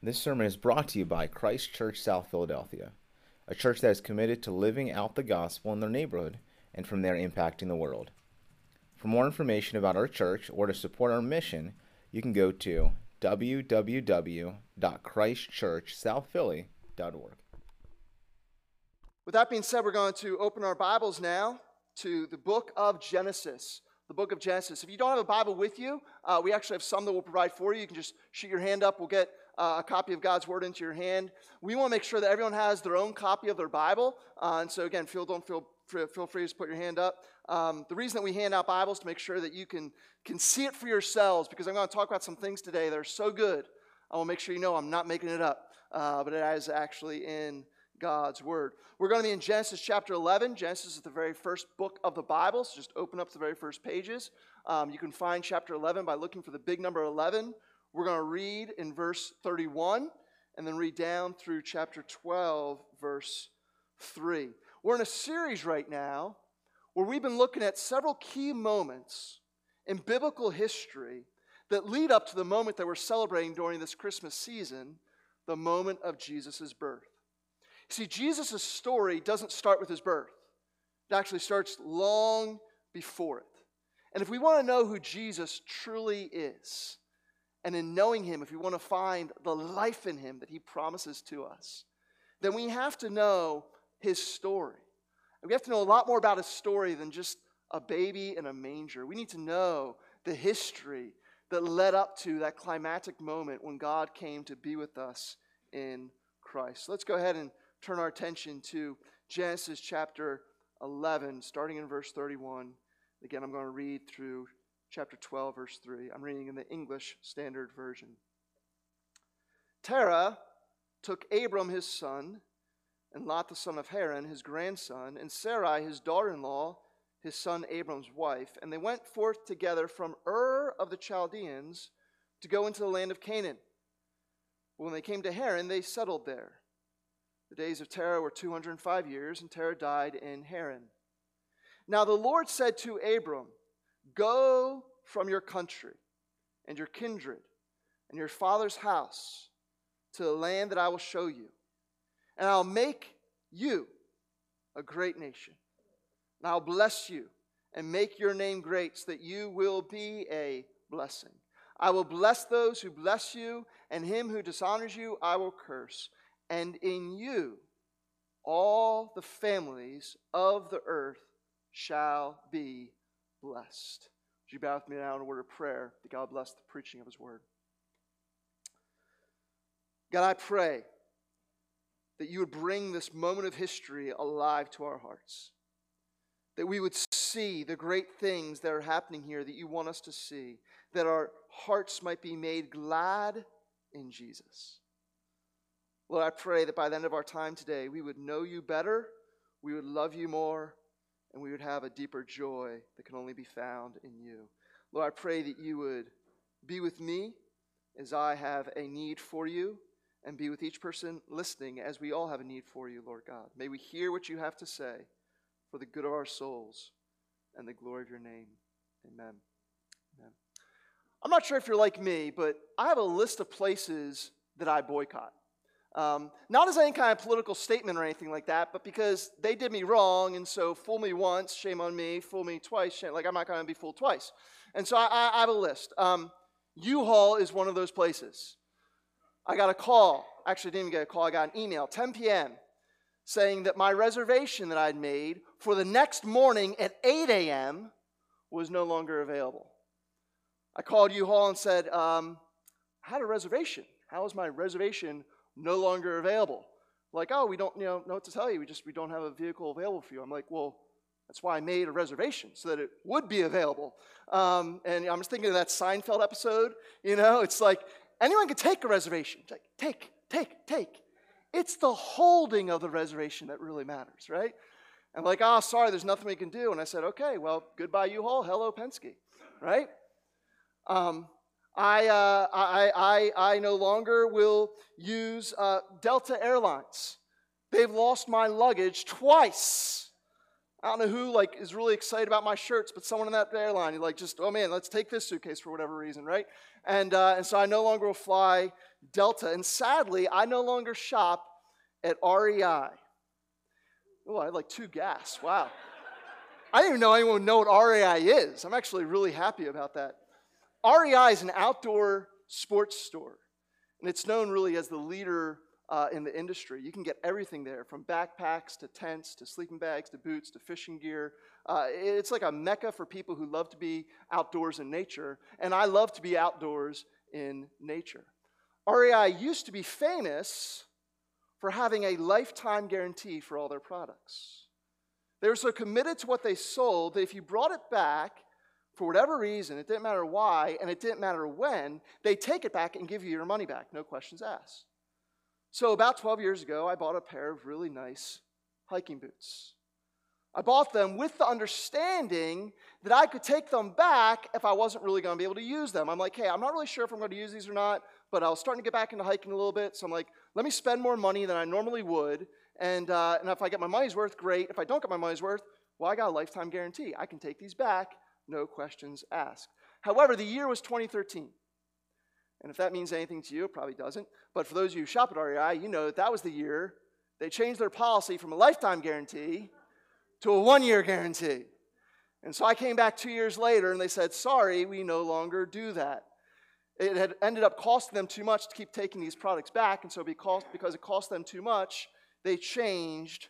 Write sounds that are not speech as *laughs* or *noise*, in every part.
This sermon is brought to you by Christ Church South Philadelphia, a church that is committed to living out the gospel in their neighborhood and from there impacting the world. For more information about our church or to support our mission, you can go to www.christchurchsouthphilly.org. With that being said, we're going to open our Bibles now to the book of Genesis. The book of Genesis. If you don't have a Bible with you, uh, we actually have some that we'll provide for you. You can just shoot your hand up. We'll get uh, a copy of God's Word into your hand. We want to make sure that everyone has their own copy of their Bible. Uh, and so, again, feel, don't feel, feel free to put your hand up. Um, the reason that we hand out Bibles to make sure that you can, can see it for yourselves, because I'm going to talk about some things today that are so good. I want to make sure you know I'm not making it up, uh, but it is actually in God's Word. We're going to be in Genesis chapter 11. Genesis is the very first book of the Bible, so just open up the very first pages. Um, you can find chapter 11 by looking for the big number 11. We're going to read in verse 31 and then read down through chapter 12, verse 3. We're in a series right now where we've been looking at several key moments in biblical history that lead up to the moment that we're celebrating during this Christmas season, the moment of Jesus' birth. See, Jesus' story doesn't start with his birth, it actually starts long before it. And if we want to know who Jesus truly is, and in knowing him, if we want to find the life in him that he promises to us, then we have to know his story. And we have to know a lot more about his story than just a baby in a manger. We need to know the history that led up to that climatic moment when God came to be with us in Christ. So let's go ahead and turn our attention to Genesis chapter 11, starting in verse 31. Again, I'm going to read through chapter 12, verse 3. I'm reading in the English Standard Version. Terah took Abram his son, and Lot the son of Haran his grandson, and Sarai his daughter in law, his son Abram's wife, and they went forth together from Ur of the Chaldeans to go into the land of Canaan. When they came to Haran, they settled there. The days of Terah were 205 years, and Terah died in Haran. Now the Lord said to Abram, Go from your country and your kindred and your father's house to the land that I will show you, and I'll make you a great nation. And I'll bless you and make your name great so that you will be a blessing. I will bless those who bless you, and him who dishonors you I will curse and in you all the families of the earth shall be blessed. Would you bow with me now in a word of prayer that God bless the preaching of his word? God, I pray that you would bring this moment of history alive to our hearts. That we would see the great things that are happening here that you want us to see. That our hearts might be made glad in Jesus. Lord, I pray that by the end of our time today, we would know you better, we would love you more, and we would have a deeper joy that can only be found in you. Lord, I pray that you would be with me as I have a need for you, and be with each person listening as we all have a need for you, Lord God. May we hear what you have to say for the good of our souls and the glory of your name. Amen. Amen. I'm not sure if you're like me, but I have a list of places that I boycott. Um, not as any kind of political statement or anything like that, but because they did me wrong, and so fool me once, shame on me, fool me twice, shame, like I'm not going to be fooled twice. And so I, I have a list. Um, U-Haul is one of those places. I got a call, actually didn't even get a call, I got an email, 10 p.m., saying that my reservation that I'd made for the next morning at 8 a.m. was no longer available. I called U-Haul and said, um, I had a reservation. How is my reservation no longer available. Like, oh, we don't you know, know what to tell you. We just we don't have a vehicle available for you. I'm like, well, that's why I made a reservation so that it would be available. Um, and I'm just thinking of that Seinfeld episode. You know, it's like anyone can take a reservation. It's like take, take, take. It's the holding of the reservation that really matters, right? And like, oh, sorry, there's nothing we can do. And I said, okay, well, goodbye U-Haul, hello Penske, right? Um, I, uh, I, I, I no longer will use uh, Delta Airlines. They've lost my luggage twice. I don't know who like is really excited about my shirts, but someone in that airline, you like just, oh man, let's take this suitcase for whatever reason, right? And, uh, and so I no longer will fly Delta. And sadly, I no longer shop at REI. Oh, I had like two gas. Wow. I didn't even know anyone would know what REI is. I'm actually really happy about that. REI is an outdoor sports store, and it's known really as the leader uh, in the industry. You can get everything there from backpacks to tents to sleeping bags to boots to fishing gear. Uh, it's like a mecca for people who love to be outdoors in nature, and I love to be outdoors in nature. REI used to be famous for having a lifetime guarantee for all their products. They were so committed to what they sold that if you brought it back for whatever reason, it didn't matter why, and it didn't matter when, they take it back and give you your money back, no questions asked. So, about 12 years ago, I bought a pair of really nice hiking boots. I bought them with the understanding that I could take them back if I wasn't really going to be able to use them. I'm like, hey, I'm not really sure if I'm going to use these or not, but I was starting to get back into hiking a little bit. So I'm like, let me spend more money than I normally would. And, uh, and if I get my money's worth, great. If I don't get my money's worth, well, I got a lifetime guarantee. I can take these back, no questions asked. However, the year was 2013. And if that means anything to you, it probably doesn't. But for those of you who shop at REI, you know that that was the year they changed their policy from a lifetime guarantee to a one year guarantee. And so I came back two years later and they said, sorry, we no longer do that. It had ended up costing them too much to keep taking these products back. And so because it cost them too much, they changed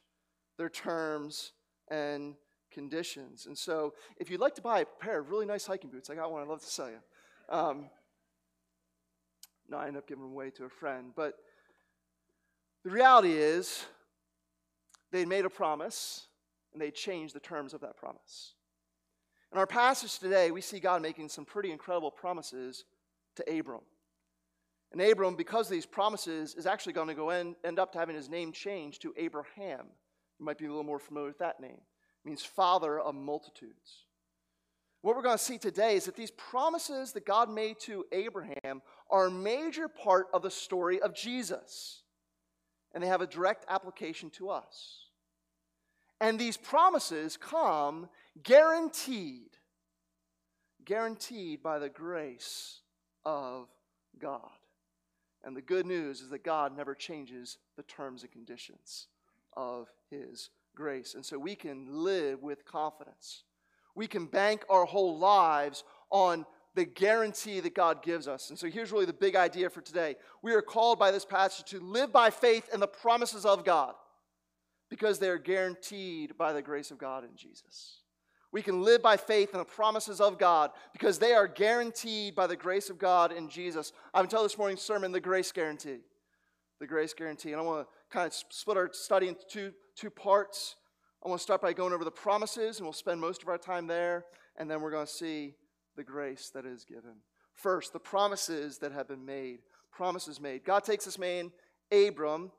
their terms and conditions. And so if you'd like to buy a pair of really nice hiking boots, I got one I'd love to sell you. Um, no, I ended up giving them away to a friend. But the reality is, they made a promise and they changed the terms of that promise. In our passage today, we see God making some pretty incredible promises to Abram. And Abram, because of these promises, is actually going to go end, end up having his name changed to Abraham. You might be a little more familiar with that name. Means father of multitudes. What we're going to see today is that these promises that God made to Abraham are a major part of the story of Jesus, and they have a direct application to us. And these promises come guaranteed, guaranteed by the grace of God. And the good news is that God never changes the terms and conditions of His grace. And so we can live with confidence we can bank our whole lives on the guarantee that God gives us. And so here's really the big idea for today. We are called by this passage to live by faith in the promises of God because they are guaranteed by the grace of God in Jesus. We can live by faith in the promises of God because they are guaranteed by the grace of God in Jesus. I'm to this morning's sermon the grace guarantee. The grace guarantee. And I want to kind of split our study into two, two parts. I want to start by going over the promises, and we'll spend most of our time there, and then we're going to see the grace that is given. First, the promises that have been made. Promises made. God takes this man, Abram,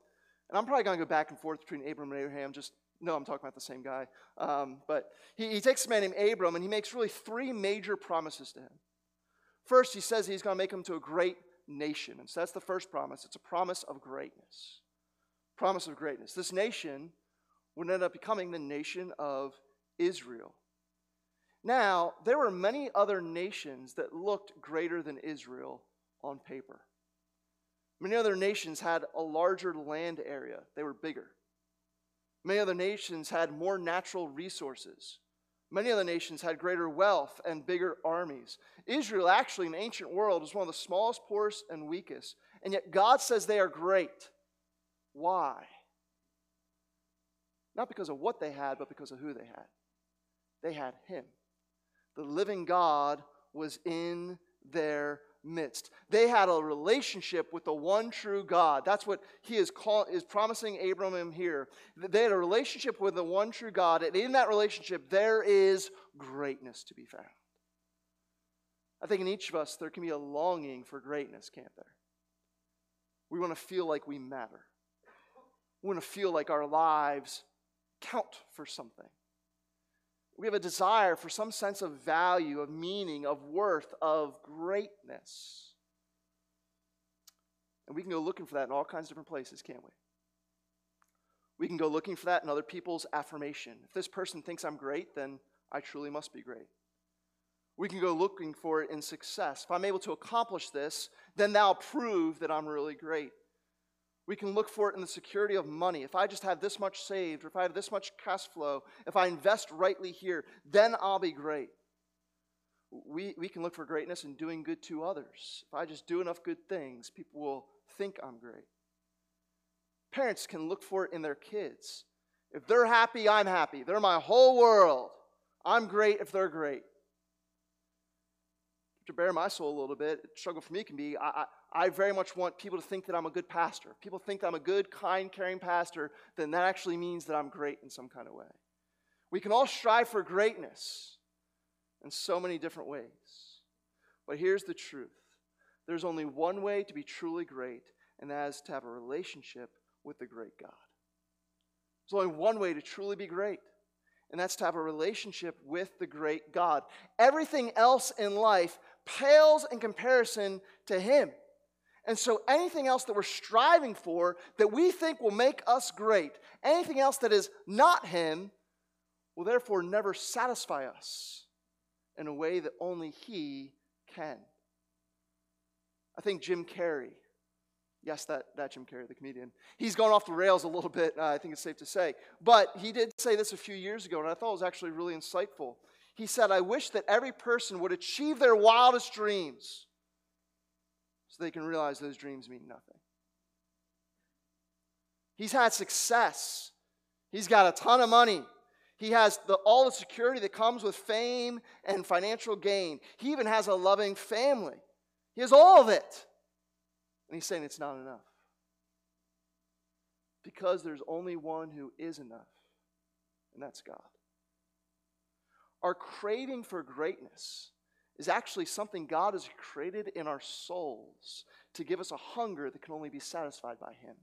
and I'm probably going to go back and forth between Abram and Abraham, just no, I'm talking about the same guy. Um, but he, he takes a man named Abram, and he makes really three major promises to him. First, he says he's going to make him to a great nation. And so that's the first promise. It's a promise of greatness. Promise of greatness. This nation would end up becoming the nation of Israel. Now, there were many other nations that looked greater than Israel on paper. Many other nations had a larger land area, they were bigger. Many other nations had more natural resources. Many other nations had greater wealth and bigger armies. Israel, actually, in the ancient world, was one of the smallest, poorest, and weakest. And yet, God says they are great. Why? Not because of what they had, but because of who they had. They had Him. The living God was in their midst. They had a relationship with the one true God. That's what he is, call, is promising Abraham here. They had a relationship with the one true God, and in that relationship, there is greatness to be found. I think in each of us, there can be a longing for greatness, can't there? We want to feel like we matter. We want to feel like our lives count for something. We have a desire for some sense of value, of meaning, of worth, of greatness. And we can go looking for that in all kinds of different places, can't we? We can go looking for that in other people's affirmation. If this person thinks I'm great, then I truly must be great. We can go looking for it in success. If I'm able to accomplish this, then that'll prove that I'm really great. We can look for it in the security of money. If I just have this much saved, or if I have this much cash flow, if I invest rightly here, then I'll be great. We, we can look for greatness in doing good to others. If I just do enough good things, people will think I'm great. Parents can look for it in their kids. If they're happy, I'm happy. They're my whole world. I'm great if they're great. To bare my soul a little bit, struggle for me can be I, I, I very much want people to think that I'm a good pastor. If people think I'm a good, kind, caring pastor, then that actually means that I'm great in some kind of way. We can all strive for greatness in so many different ways. But here's the truth there's only one way to be truly great, and that is to have a relationship with the great God. There's only one way to truly be great, and that's to have a relationship with the great God. Everything else in life pales in comparison to Him. And so, anything else that we're striving for that we think will make us great, anything else that is not Him, will therefore never satisfy us in a way that only He can. I think Jim Carrey, yes, that, that Jim Carrey, the comedian, he's gone off the rails a little bit, uh, I think it's safe to say. But he did say this a few years ago, and I thought it was actually really insightful. He said, I wish that every person would achieve their wildest dreams so they can realize those dreams mean nothing. He's had success, he's got a ton of money. He has the, all the security that comes with fame and financial gain. He even has a loving family. He has all of it. And he's saying it's not enough. Because there's only one who is enough, and that's God. Our craving for greatness is actually something God has created in our souls to give us a hunger that can only be satisfied by Him.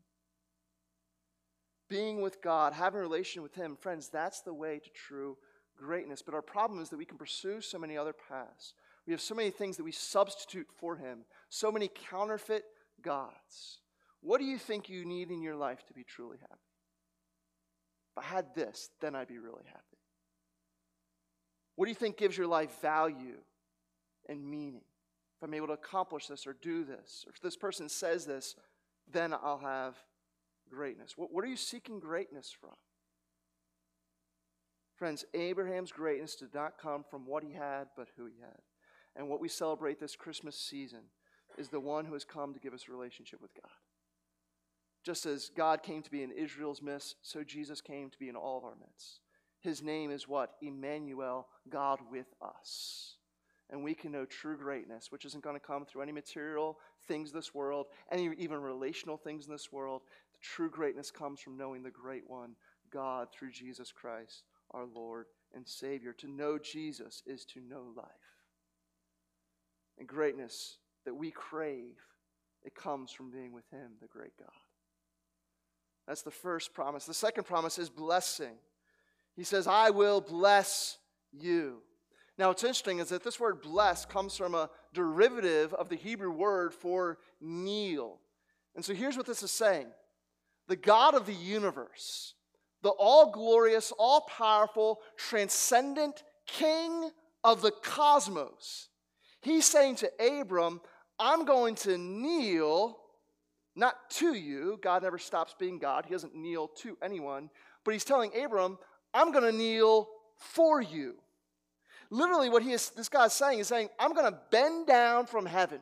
Being with God, having a relation with Him, friends, that's the way to true greatness. But our problem is that we can pursue so many other paths. We have so many things that we substitute for Him, so many counterfeit gods. What do you think you need in your life to be truly happy? If I had this, then I'd be really happy. What do you think gives your life value and meaning. If I'm able to accomplish this or do this, or if this person says this, then I'll have greatness. What, what are you seeking greatness from? Friends, Abraham's greatness did not come from what he had, but who he had. And what we celebrate this Christmas season is the one who has come to give us a relationship with God. Just as God came to be in Israel's midst, so Jesus came to be in all of our midst. His name is what? Emmanuel, God with us and we can know true greatness, which isn't going to come through any material things this world, any even relational things in this world. The true greatness comes from knowing the great one, God, through Jesus Christ, our Lord and Savior. To know Jesus is to know life. And greatness that we crave, it comes from being with Him, the great God. That's the first promise. The second promise is blessing. He says, I will bless you. Now, what's interesting is that this word bless comes from a derivative of the Hebrew word for kneel. And so here's what this is saying the God of the universe, the all glorious, all powerful, transcendent King of the cosmos, he's saying to Abram, I'm going to kneel, not to you. God never stops being God, he doesn't kneel to anyone. But he's telling Abram, I'm going to kneel for you. Literally, what he is, this guy is saying is saying, I'm going to bend down from heaven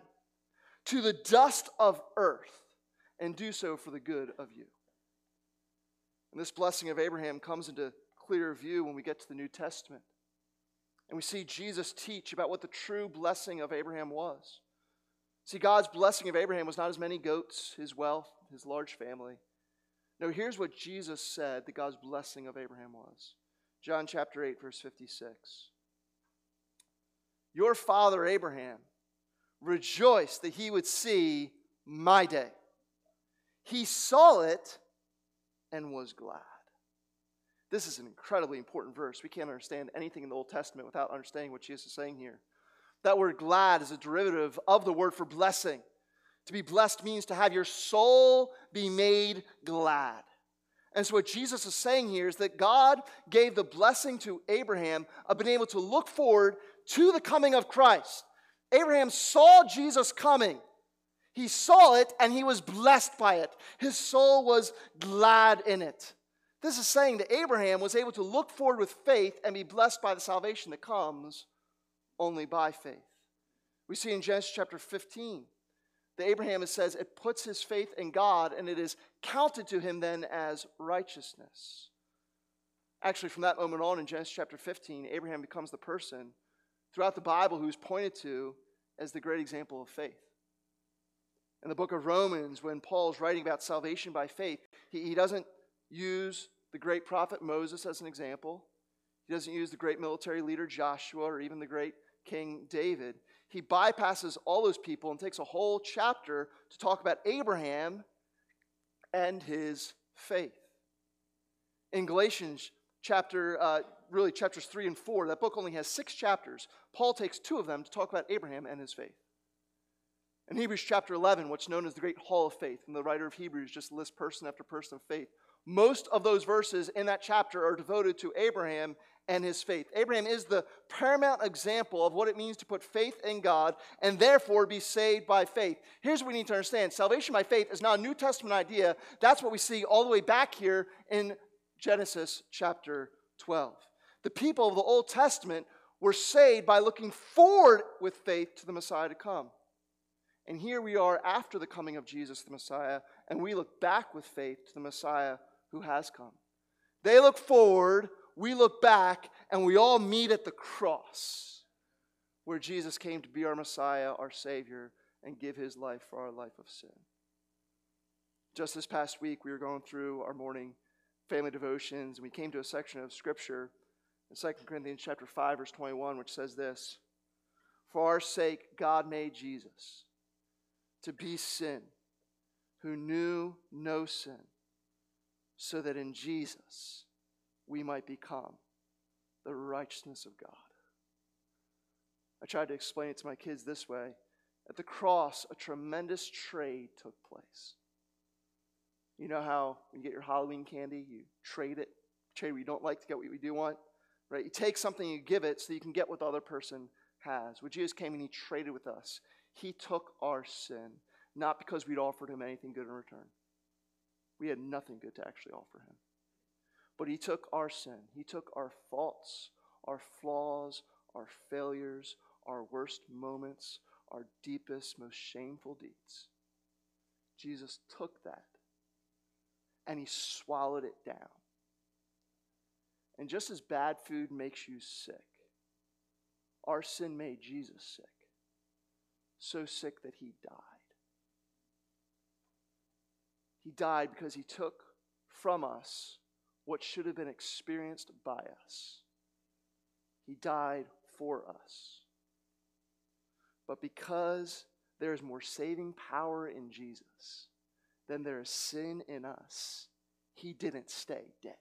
to the dust of earth and do so for the good of you. And this blessing of Abraham comes into clear view when we get to the New Testament. And we see Jesus teach about what the true blessing of Abraham was. See, God's blessing of Abraham was not his many goats, his wealth, his large family. No, here's what Jesus said that God's blessing of Abraham was John chapter 8, verse 56. Your father Abraham rejoiced that he would see my day. He saw it and was glad. This is an incredibly important verse. We can't understand anything in the Old Testament without understanding what Jesus is saying here. That word glad is a derivative of the word for blessing. To be blessed means to have your soul be made glad. And so, what Jesus is saying here is that God gave the blessing to Abraham of being able to look forward to the coming of Christ. Abraham saw Jesus coming. He saw it and he was blessed by it. His soul was glad in it. This is saying that Abraham was able to look forward with faith and be blessed by the salvation that comes only by faith. We see in Genesis chapter 15 that Abraham, it says, it puts his faith in God and it is counted to him then as righteousness. Actually, from that moment on in Genesis chapter 15, Abraham becomes the person throughout the Bible who's pointed to as the great example of faith. In the book of Romans, when Paul's writing about salvation by faith, he, he doesn't use the great prophet Moses as an example. He doesn't use the great military leader Joshua or even the great King David he bypasses all those people and takes a whole chapter to talk about Abraham and his faith. In Galatians chapter, uh, really chapters 3 and 4, that book only has six chapters. Paul takes two of them to talk about Abraham and his faith. In Hebrews chapter 11, what's known as the Great Hall of Faith, and the writer of Hebrews just lists person after person of faith, most of those verses in that chapter are devoted to Abraham and his faith. Abraham is the paramount example of what it means to put faith in God and therefore be saved by faith. Here's what we need to understand salvation by faith is not a New Testament idea. That's what we see all the way back here in Genesis chapter 12. The people of the Old Testament were saved by looking forward with faith to the Messiah to come. And here we are after the coming of Jesus the Messiah, and we look back with faith to the Messiah who has come. They look forward we look back and we all meet at the cross where Jesus came to be our Messiah, our Savior, and give his life for our life of sin. Just this past week, we were going through our morning family devotions, and we came to a section of Scripture in 2 Corinthians chapter 5, verse 21, which says this For our sake, God made Jesus to be sin, who knew no sin, so that in Jesus we might become the righteousness of God. I tried to explain it to my kids this way. At the cross, a tremendous trade took place. You know how when you get your Halloween candy, you trade it, trade what you don't like to get what you do want, right? You take something, you give it so you can get what the other person has. When Jesus came and he traded with us, he took our sin, not because we'd offered him anything good in return. We had nothing good to actually offer him. But He took our sin, He took our faults, our flaws, our failures, our worst moments, our deepest, most shameful deeds. Jesus took that and He swallowed it down. And just as bad food makes you sick, our sin made Jesus sick. So sick that he died. He died because he took from us what should have been experienced by us. He died for us. But because there is more saving power in Jesus than there is sin in us, he didn't stay dead.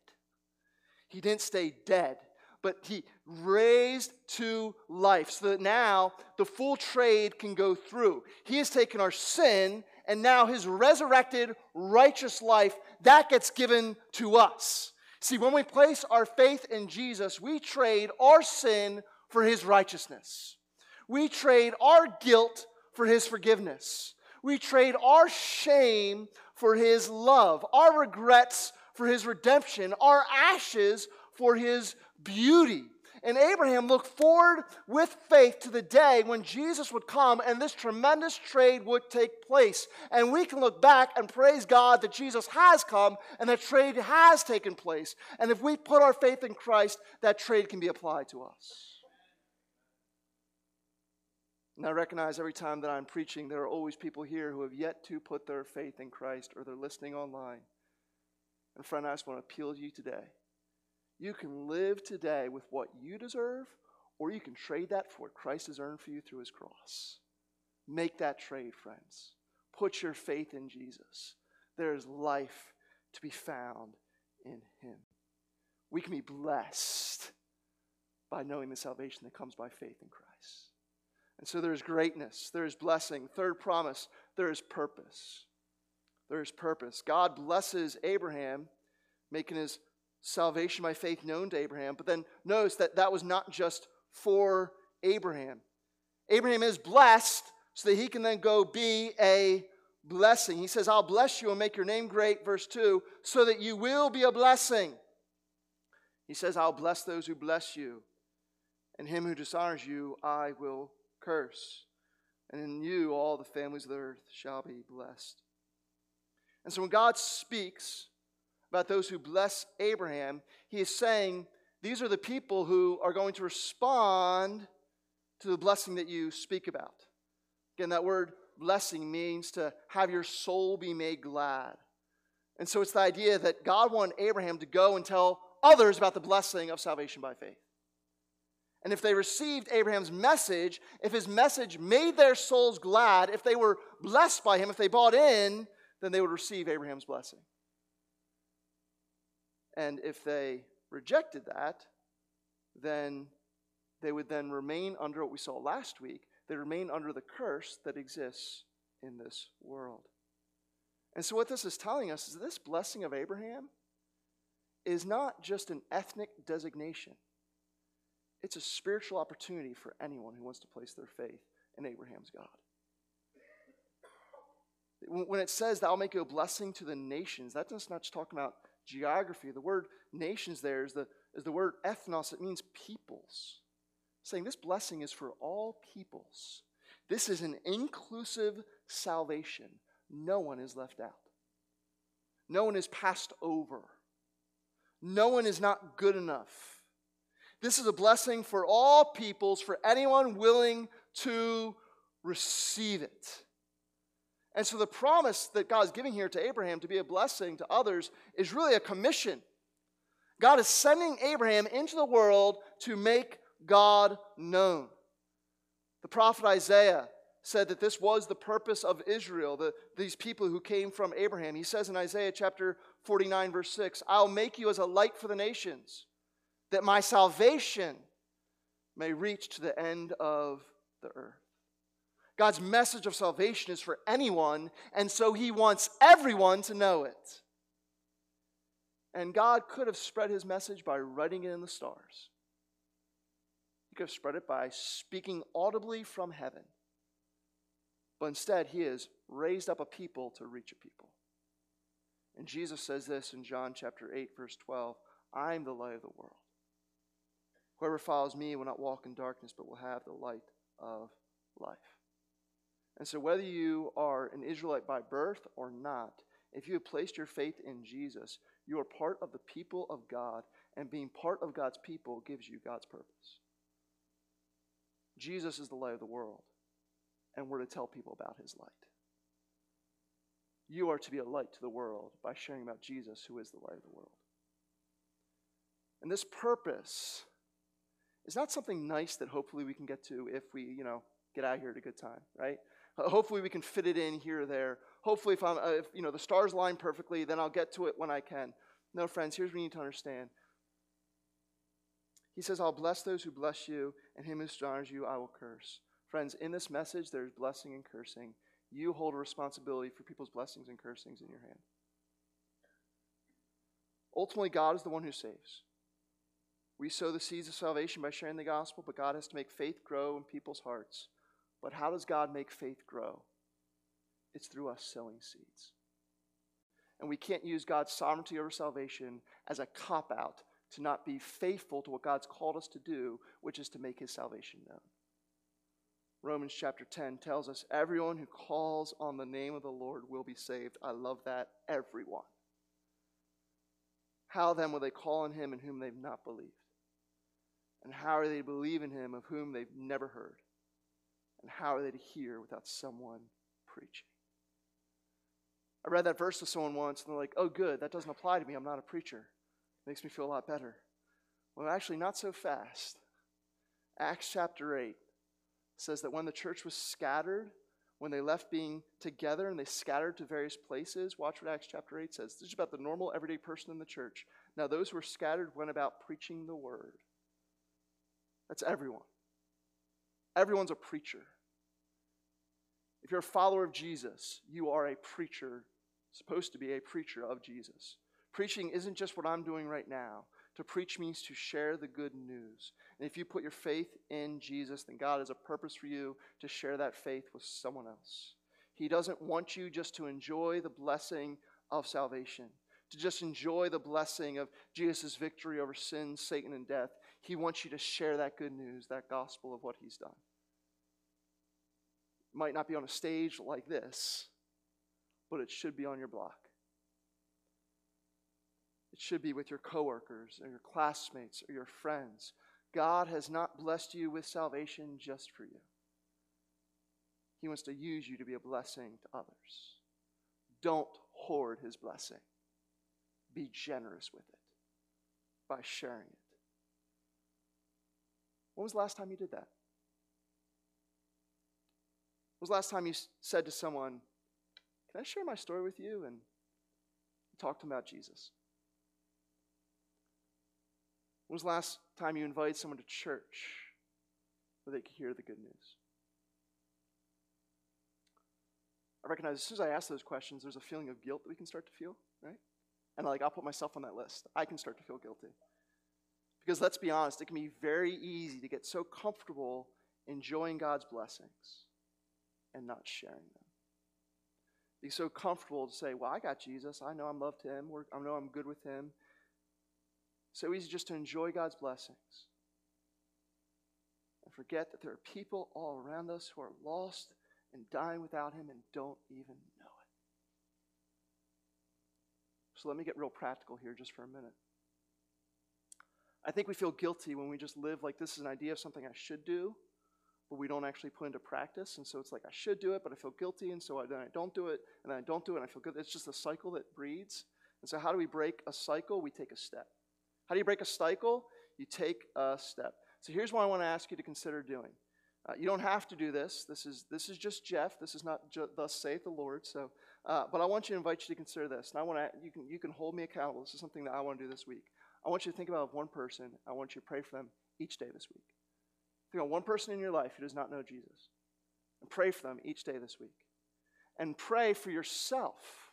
He didn't stay dead, but he raised to life so that now the full trade can go through. He has taken our sin and now his resurrected righteous life that gets given to us. See, when we place our faith in Jesus, we trade our sin for his righteousness. We trade our guilt for his forgiveness. We trade our shame for his love, our regrets for his redemption, our ashes for his beauty. And Abraham looked forward with faith to the day when Jesus would come and this tremendous trade would take place. And we can look back and praise God that Jesus has come and that trade has taken place. And if we put our faith in Christ, that trade can be applied to us. And I recognize every time that I'm preaching, there are always people here who have yet to put their faith in Christ or they're listening online. And friend, I just want to appeal to you today you can live today with what you deserve, or you can trade that for what Christ has earned for you through his cross. Make that trade, friends. Put your faith in Jesus. There is life to be found in him. We can be blessed by knowing the salvation that comes by faith in Christ. And so there is greatness, there is blessing. Third promise, there is purpose. There is purpose. God blesses Abraham making his salvation by faith known to Abraham. But then notice that that was not just for Abraham. Abraham is blessed so that he can then go be a blessing. He says, I'll bless you and make your name great, verse 2, so that you will be a blessing. He says, I'll bless those who bless you, and him who dishonors you I will curse. And in you all the families of the earth shall be blessed. And so when God speaks about those who bless Abraham, he is saying, These are the people who are going to respond to the blessing that you speak about. Again, that word blessing means to have your soul be made glad. And so it's the idea that God wanted Abraham to go and tell others about the blessing of salvation by faith. And if they received Abraham's message, if his message made their souls glad, if they were blessed by him, if they bought in, then they would receive Abraham's blessing. And if they rejected that, then they would then remain under what we saw last week. They remain under the curse that exists in this world. And so, what this is telling us is this blessing of Abraham is not just an ethnic designation, it's a spiritual opportunity for anyone who wants to place their faith in Abraham's God. When it says that I'll make you a blessing to the nations, that does not just talk about geography. The word nations there is the, is the word ethnos, it means peoples. Saying this blessing is for all peoples. This is an inclusive salvation. No one is left out. No one is passed over. No one is not good enough. This is a blessing for all peoples, for anyone willing to receive it. And so the promise that God is giving here to Abraham to be a blessing to others is really a commission. God is sending Abraham into the world to make God known. The prophet Isaiah said that this was the purpose of Israel, the, these people who came from Abraham. He says in Isaiah chapter 49, verse 6, I'll make you as a light for the nations, that my salvation may reach to the end of the earth. God's message of salvation is for anyone, and so he wants everyone to know it. And God could have spread his message by writing it in the stars. He could have spread it by speaking audibly from heaven. But instead, he has raised up a people to reach a people. And Jesus says this in John chapter 8, verse 12 I am the light of the world. Whoever follows me will not walk in darkness, but will have the light of life. And so, whether you are an Israelite by birth or not, if you have placed your faith in Jesus, you are part of the people of God, and being part of God's people gives you God's purpose. Jesus is the light of the world, and we're to tell people about his light. You are to be a light to the world by sharing about Jesus, who is the light of the world. And this purpose is not something nice that hopefully we can get to if we, you know, get out here at a good time, right? Hopefully, we can fit it in here or there. Hopefully, if, I'm, uh, if you know the stars line perfectly, then I'll get to it when I can. No, friends, here's what you need to understand. He says, I'll bless those who bless you, and him who dishonors you, I will curse. Friends, in this message, there's blessing and cursing. You hold a responsibility for people's blessings and cursings in your hand. Ultimately, God is the one who saves. We sow the seeds of salvation by sharing the gospel, but God has to make faith grow in people's hearts. But how does God make faith grow? It's through us sowing seeds. And we can't use God's sovereignty over salvation as a cop out to not be faithful to what God's called us to do, which is to make his salvation known. Romans chapter 10 tells us everyone who calls on the name of the Lord will be saved. I love that. Everyone. How then will they call on him in whom they've not believed? And how are they to believe in him of whom they've never heard? And how are they to hear without someone preaching? I read that verse to someone once, and they're like, oh, good, that doesn't apply to me. I'm not a preacher. Makes me feel a lot better. Well, actually, not so fast. Acts chapter 8 says that when the church was scattered, when they left being together and they scattered to various places, watch what Acts chapter 8 says. This is about the normal, everyday person in the church. Now, those who were scattered went about preaching the word. That's everyone. Everyone's a preacher. If you're a follower of Jesus, you are a preacher, supposed to be a preacher of Jesus. Preaching isn't just what I'm doing right now. To preach means to share the good news. And if you put your faith in Jesus, then God has a purpose for you to share that faith with someone else. He doesn't want you just to enjoy the blessing of salvation, to just enjoy the blessing of Jesus' victory over sin, Satan, and death. He wants you to share that good news, that gospel of what He's done. It might not be on a stage like this, but it should be on your block. It should be with your coworkers or your classmates or your friends. God has not blessed you with salvation just for you. He wants to use you to be a blessing to others. Don't hoard his blessing. Be generous with it by sharing it. When was the last time you did that? When was the last time you said to someone, Can I share my story with you? And talk to them about Jesus. When was the last time you invited someone to church where they could hear the good news? I recognize as soon as I ask those questions, there's a feeling of guilt that we can start to feel, right? And like I'll put myself on that list. I can start to feel guilty. Because let's be honest, it can be very easy to get so comfortable enjoying God's blessings and not sharing them. Be so comfortable to say, Well, I got Jesus. I know I'm loved him. I know I'm good with him. So easy just to enjoy God's blessings and forget that there are people all around us who are lost and dying without Him and don't even know it. So let me get real practical here just for a minute. I think we feel guilty when we just live like this is an idea of something I should do, but we don't actually put into practice. And so it's like I should do it, but I feel guilty, and so I, then I don't do it, and then I don't do it, and I feel good. It's just a cycle that breeds. And so, how do we break a cycle? We take a step. How do you break a cycle? You take a step. So here's what I want to ask you to consider doing. Uh, you don't have to do this. This is this is just Jeff. This is not ju- thus saith the Lord. So, uh, but I want you to invite you to consider this. And I want to you can you can hold me accountable. This is something that I want to do this week. I want you to think about one person. I want you to pray for them each day this week. Think about one person in your life who does not know Jesus, and pray for them each day this week. And pray for yourself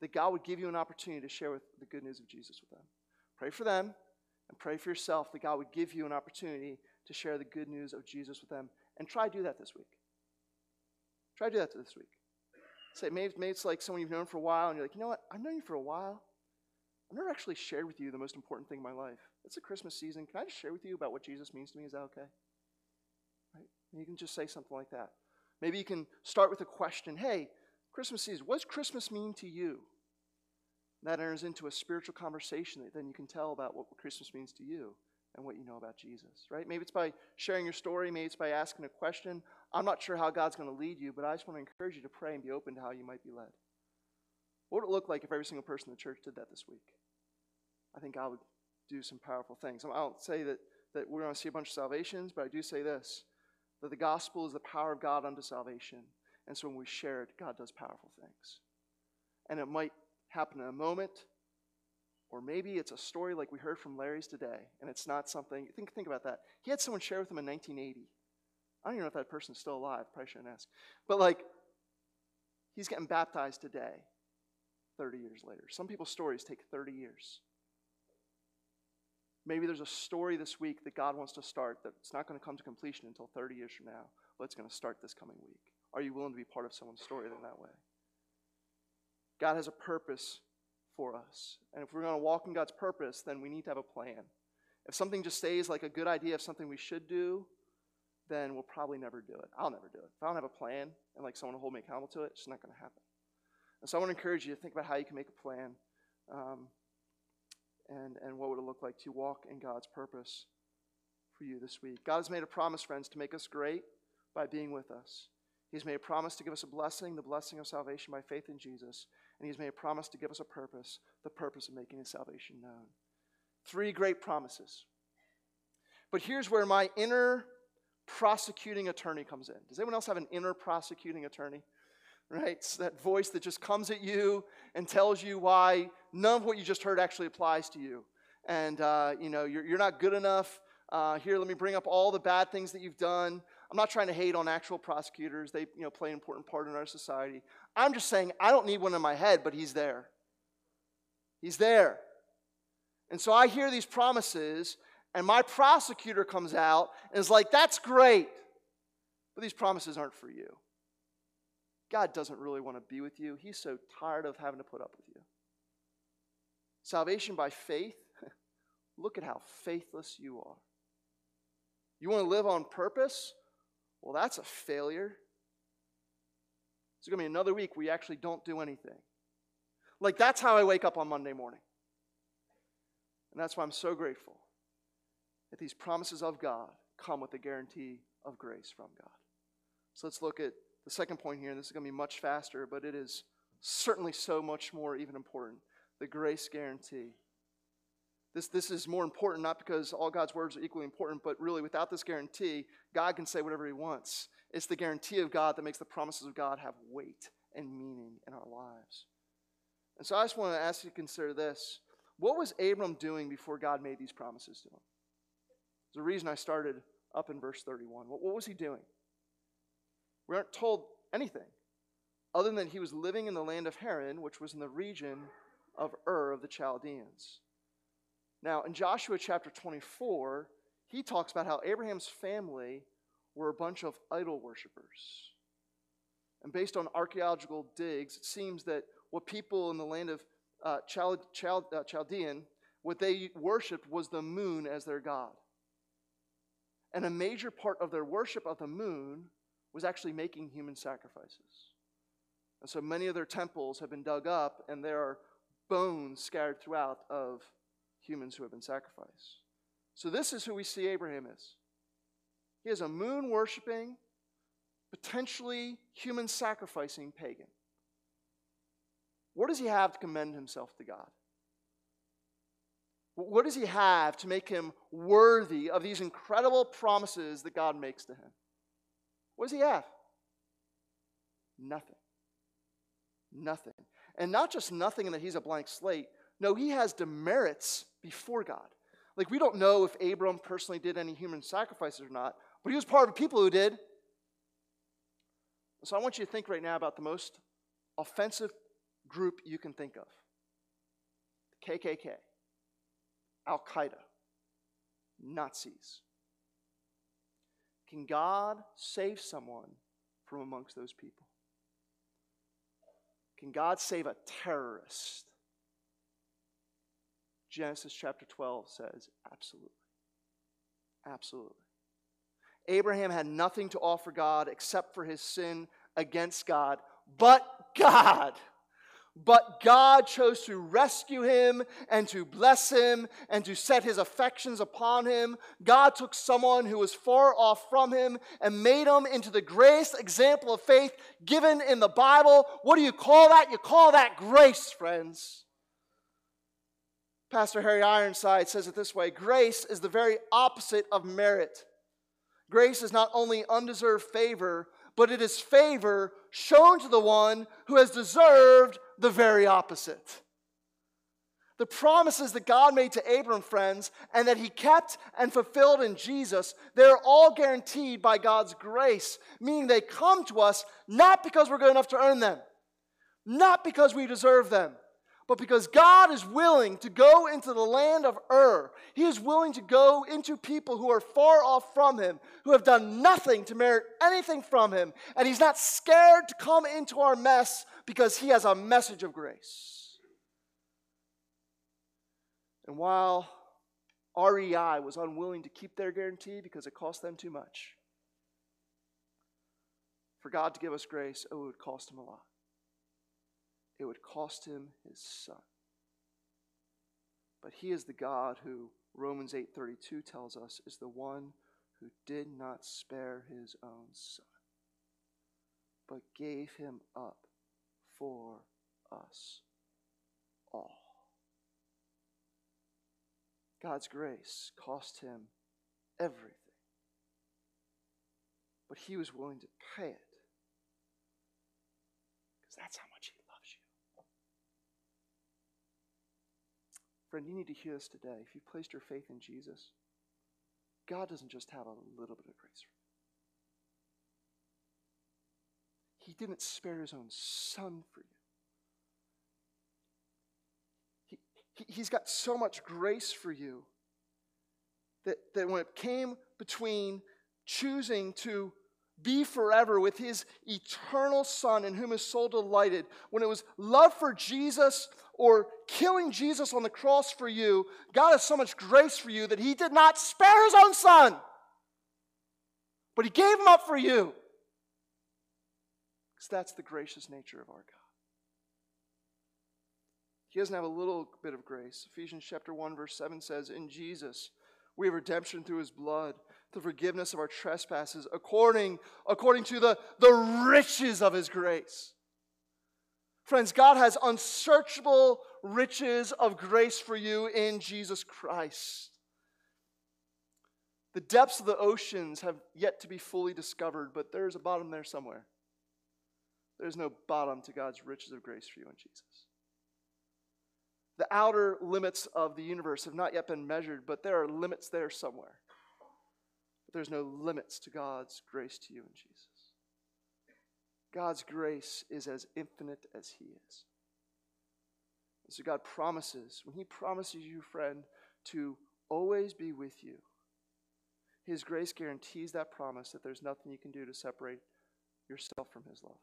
that God would give you an opportunity to share with the good news of Jesus with them. Pray for them and pray for yourself that God would give you an opportunity to share the good news of Jesus with them. And try to do that this week. Try to do that this week. Say, maybe, maybe it's like someone you've known for a while, and you're like, you know what? I've known you for a while. I've never actually shared with you the most important thing in my life. It's a Christmas season. Can I just share with you about what Jesus means to me? Is that okay? Right? And you can just say something like that. Maybe you can start with a question Hey, Christmas season, what does Christmas mean to you? that enters into a spiritual conversation that then you can tell about what Christmas means to you and what you know about Jesus, right? Maybe it's by sharing your story, maybe it's by asking a question. I'm not sure how God's going to lead you, but I just want to encourage you to pray and be open to how you might be led. What would it look like if every single person in the church did that this week? I think God would do some powerful things. I don't say that, that we're going to see a bunch of salvations, but I do say this that the gospel is the power of God unto salvation. And so when we share it, God does powerful things. And it might happen in a moment, or maybe it's a story like we heard from Larry's today, and it's not something. Think, think about that. He had someone share with him in 1980. I don't even know if that person's still alive. Probably shouldn't ask. But like, he's getting baptized today, 30 years later. Some people's stories take 30 years. Maybe there's a story this week that God wants to start that's not going to come to completion until 30 years from now, but it's going to start this coming week. Are you willing to be part of someone's story in that way? God has a purpose for us. And if we're going to walk in God's purpose, then we need to have a plan. If something just stays like a good idea of something we should do, then we'll probably never do it. I'll never do it. If I don't have a plan and like someone to hold me accountable to it, it's not going to happen. And so I want to encourage you to think about how you can make a plan um, and, and what would it look like to walk in God's purpose for you this week. God has made a promise, friends, to make us great by being with us. He's made a promise to give us a blessing, the blessing of salvation by faith in Jesus. And He's made a promise to give us a purpose, the purpose of making His salvation known. Three great promises. But here's where my inner prosecuting attorney comes in. Does anyone else have an inner prosecuting attorney? Right? It's that voice that just comes at you and tells you why none of what you just heard actually applies to you. And, uh, you know, you're, you're not good enough. Uh, here, let me bring up all the bad things that you've done. I'm not trying to hate on actual prosecutors. They you know, play an important part in our society. I'm just saying I don't need one in my head, but he's there. He's there. And so I hear these promises, and my prosecutor comes out and is like, That's great, but these promises aren't for you. God doesn't really want to be with you. He's so tired of having to put up with you. Salvation by faith, *laughs* look at how faithless you are. You want to live on purpose? Well, that's a failure. It's going to be another week you actually don't do anything. Like, that's how I wake up on Monday morning. And that's why I'm so grateful that these promises of God come with the guarantee of grace from God. So let's look at the second point here, and this is going to be much faster, but it is certainly so much more even important the grace guarantee. This, this is more important not because all God's words are equally important, but really without this guarantee, God can say whatever He wants. It's the guarantee of God that makes the promises of God have weight and meaning in our lives. And so I just want to ask you to consider this. What was Abram doing before God made these promises to him? A reason I started up in verse 31. What, what was he doing? We aren't told anything other than he was living in the land of Haran, which was in the region of Ur of the Chaldeans. Now, in Joshua chapter 24, he talks about how Abraham's family were a bunch of idol worshippers. And based on archaeological digs, it seems that what people in the land of uh, uh, Chaldean, what they worshiped was the moon as their god. And a major part of their worship of the moon was actually making human sacrifices. And so many of their temples have been dug up, and there are bones scattered throughout of humans who have been sacrificed. So, this is who we see Abraham is. He is a moon worshiping, potentially human sacrificing pagan. What does he have to commend himself to God? What does he have to make him worthy of these incredible promises that God makes to him? What does he have? Nothing. Nothing. And not just nothing in that he's a blank slate. No, he has demerits before God. Like, we don't know if Abram personally did any human sacrifices or not, but he was part of the people who did. So I want you to think right now about the most offensive group you can think of the KKK, Al Qaeda, Nazis. Can God save someone from amongst those people? Can God save a terrorist? Genesis chapter 12 says, absolutely. Absolutely. Abraham had nothing to offer God except for his sin against God, but God but God chose to rescue him and to bless him and to set his affections upon him. God took someone who was far off from him and made him into the greatest example of faith given in the Bible. What do you call that? You call that grace, friends. Pastor Harry Ironside says it this way Grace is the very opposite of merit. Grace is not only undeserved favor, but it is favor shown to the one who has deserved the very opposite. The promises that God made to Abram, friends, and that he kept and fulfilled in Jesus, they're all guaranteed by God's grace, meaning they come to us not because we're good enough to earn them, not because we deserve them, but because God is willing to go into the land of Ur. He is willing to go into people who are far off from Him, who have done nothing to merit anything from Him. And He's not scared to come into our mess because He has a message of grace. And while REI was unwilling to keep their guarantee because it cost them too much, for God to give us grace, it would cost Him a lot it would cost him his son. But he is the God who Romans 8:32 tells us is the one who did not spare his own son but gave him up for us all. God's grace cost him everything. But he was willing to pay it. Because that's how much he Friend, you need to hear this today. If you've placed your faith in Jesus, God doesn't just have a little bit of grace for you. He didn't spare his own son for you. He, he, He's got so much grace for you that, that when it came between choosing to be forever with his eternal Son in whom his soul delighted, when it was love for Jesus or killing Jesus on the cross for you, God has so much grace for you that he did not spare his own Son, but he gave him up for you. Because that's the gracious nature of our God. He doesn't have a little bit of grace. Ephesians chapter 1, verse 7 says, In Jesus, we have redemption through his blood, the forgiveness of our trespasses, according, according to the, the riches of his grace. Friends, God has unsearchable riches of grace for you in Jesus Christ. The depths of the oceans have yet to be fully discovered, but there's a bottom there somewhere. There's no bottom to God's riches of grace for you in Jesus. The outer limits of the universe have not yet been measured, but there are limits there somewhere. But there's no limits to God's grace to you in Jesus. God's grace is as infinite as He is. And so God promises, when He promises you, friend, to always be with you, His grace guarantees that promise that there's nothing you can do to separate yourself from His love.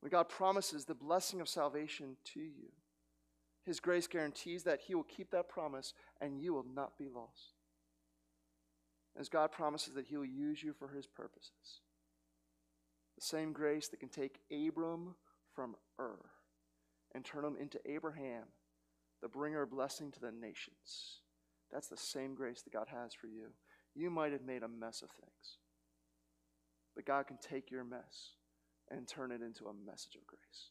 When God promises the blessing of salvation to you, his grace guarantees that He will keep that promise and you will not be lost. As God promises that He will use you for His purposes. The same grace that can take Abram from Ur and turn him into Abraham, the bringer of blessing to the nations. That's the same grace that God has for you. You might have made a mess of things, but God can take your mess and turn it into a message of grace.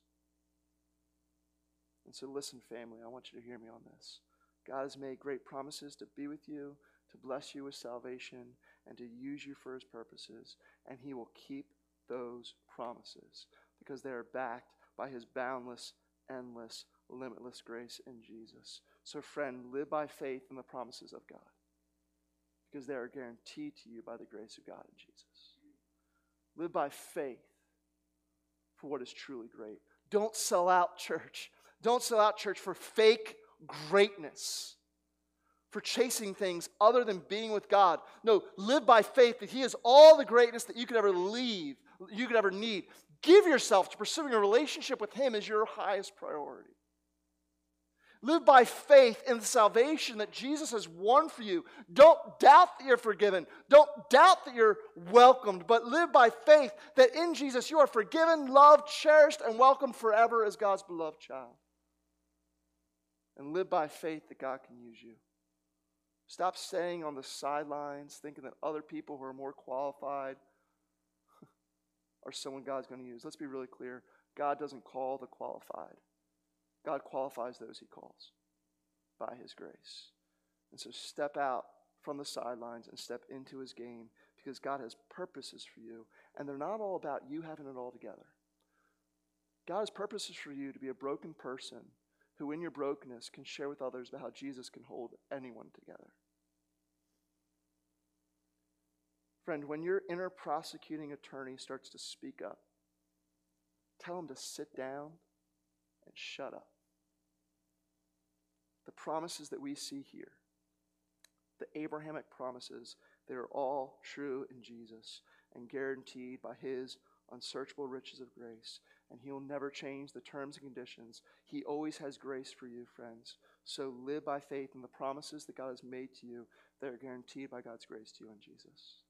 And so, listen, family, I want you to hear me on this. God has made great promises to be with you, to bless you with salvation, and to use you for his purposes. And he will keep those promises because they are backed by his boundless, endless, limitless grace in Jesus. So, friend, live by faith in the promises of God because they are guaranteed to you by the grace of God in Jesus. Live by faith for what is truly great. Don't sell out, church. Don't sell out, church, for fake greatness, for chasing things other than being with God. No, live by faith that He is all the greatness that you could ever leave, you could ever need. Give yourself to pursuing a relationship with Him as your highest priority. Live by faith in the salvation that Jesus has won for you. Don't doubt that you're forgiven. Don't doubt that you're welcomed, but live by faith that in Jesus you are forgiven, loved, cherished, and welcomed forever as God's beloved child and live by faith that God can use you. Stop staying on the sidelines thinking that other people who are more qualified are someone God's going to use. Let's be really clear God doesn't call the qualified, God qualifies those he calls by his grace. And so step out from the sidelines and step into his game because God has purposes for you, and they're not all about you having it all together. God has purposes for you to be a broken person who, in your brokenness, can share with others about how Jesus can hold anyone together. Friend, when your inner prosecuting attorney starts to speak up, tell him to sit down and shut up. The promises that we see here, the Abrahamic promises, they are all true in Jesus and guaranteed by his unsearchable riches of grace and He will never change the terms and conditions. He always has grace for you, friends. So live by faith in the promises that God has made to you that are guaranteed by God's grace to you in Jesus.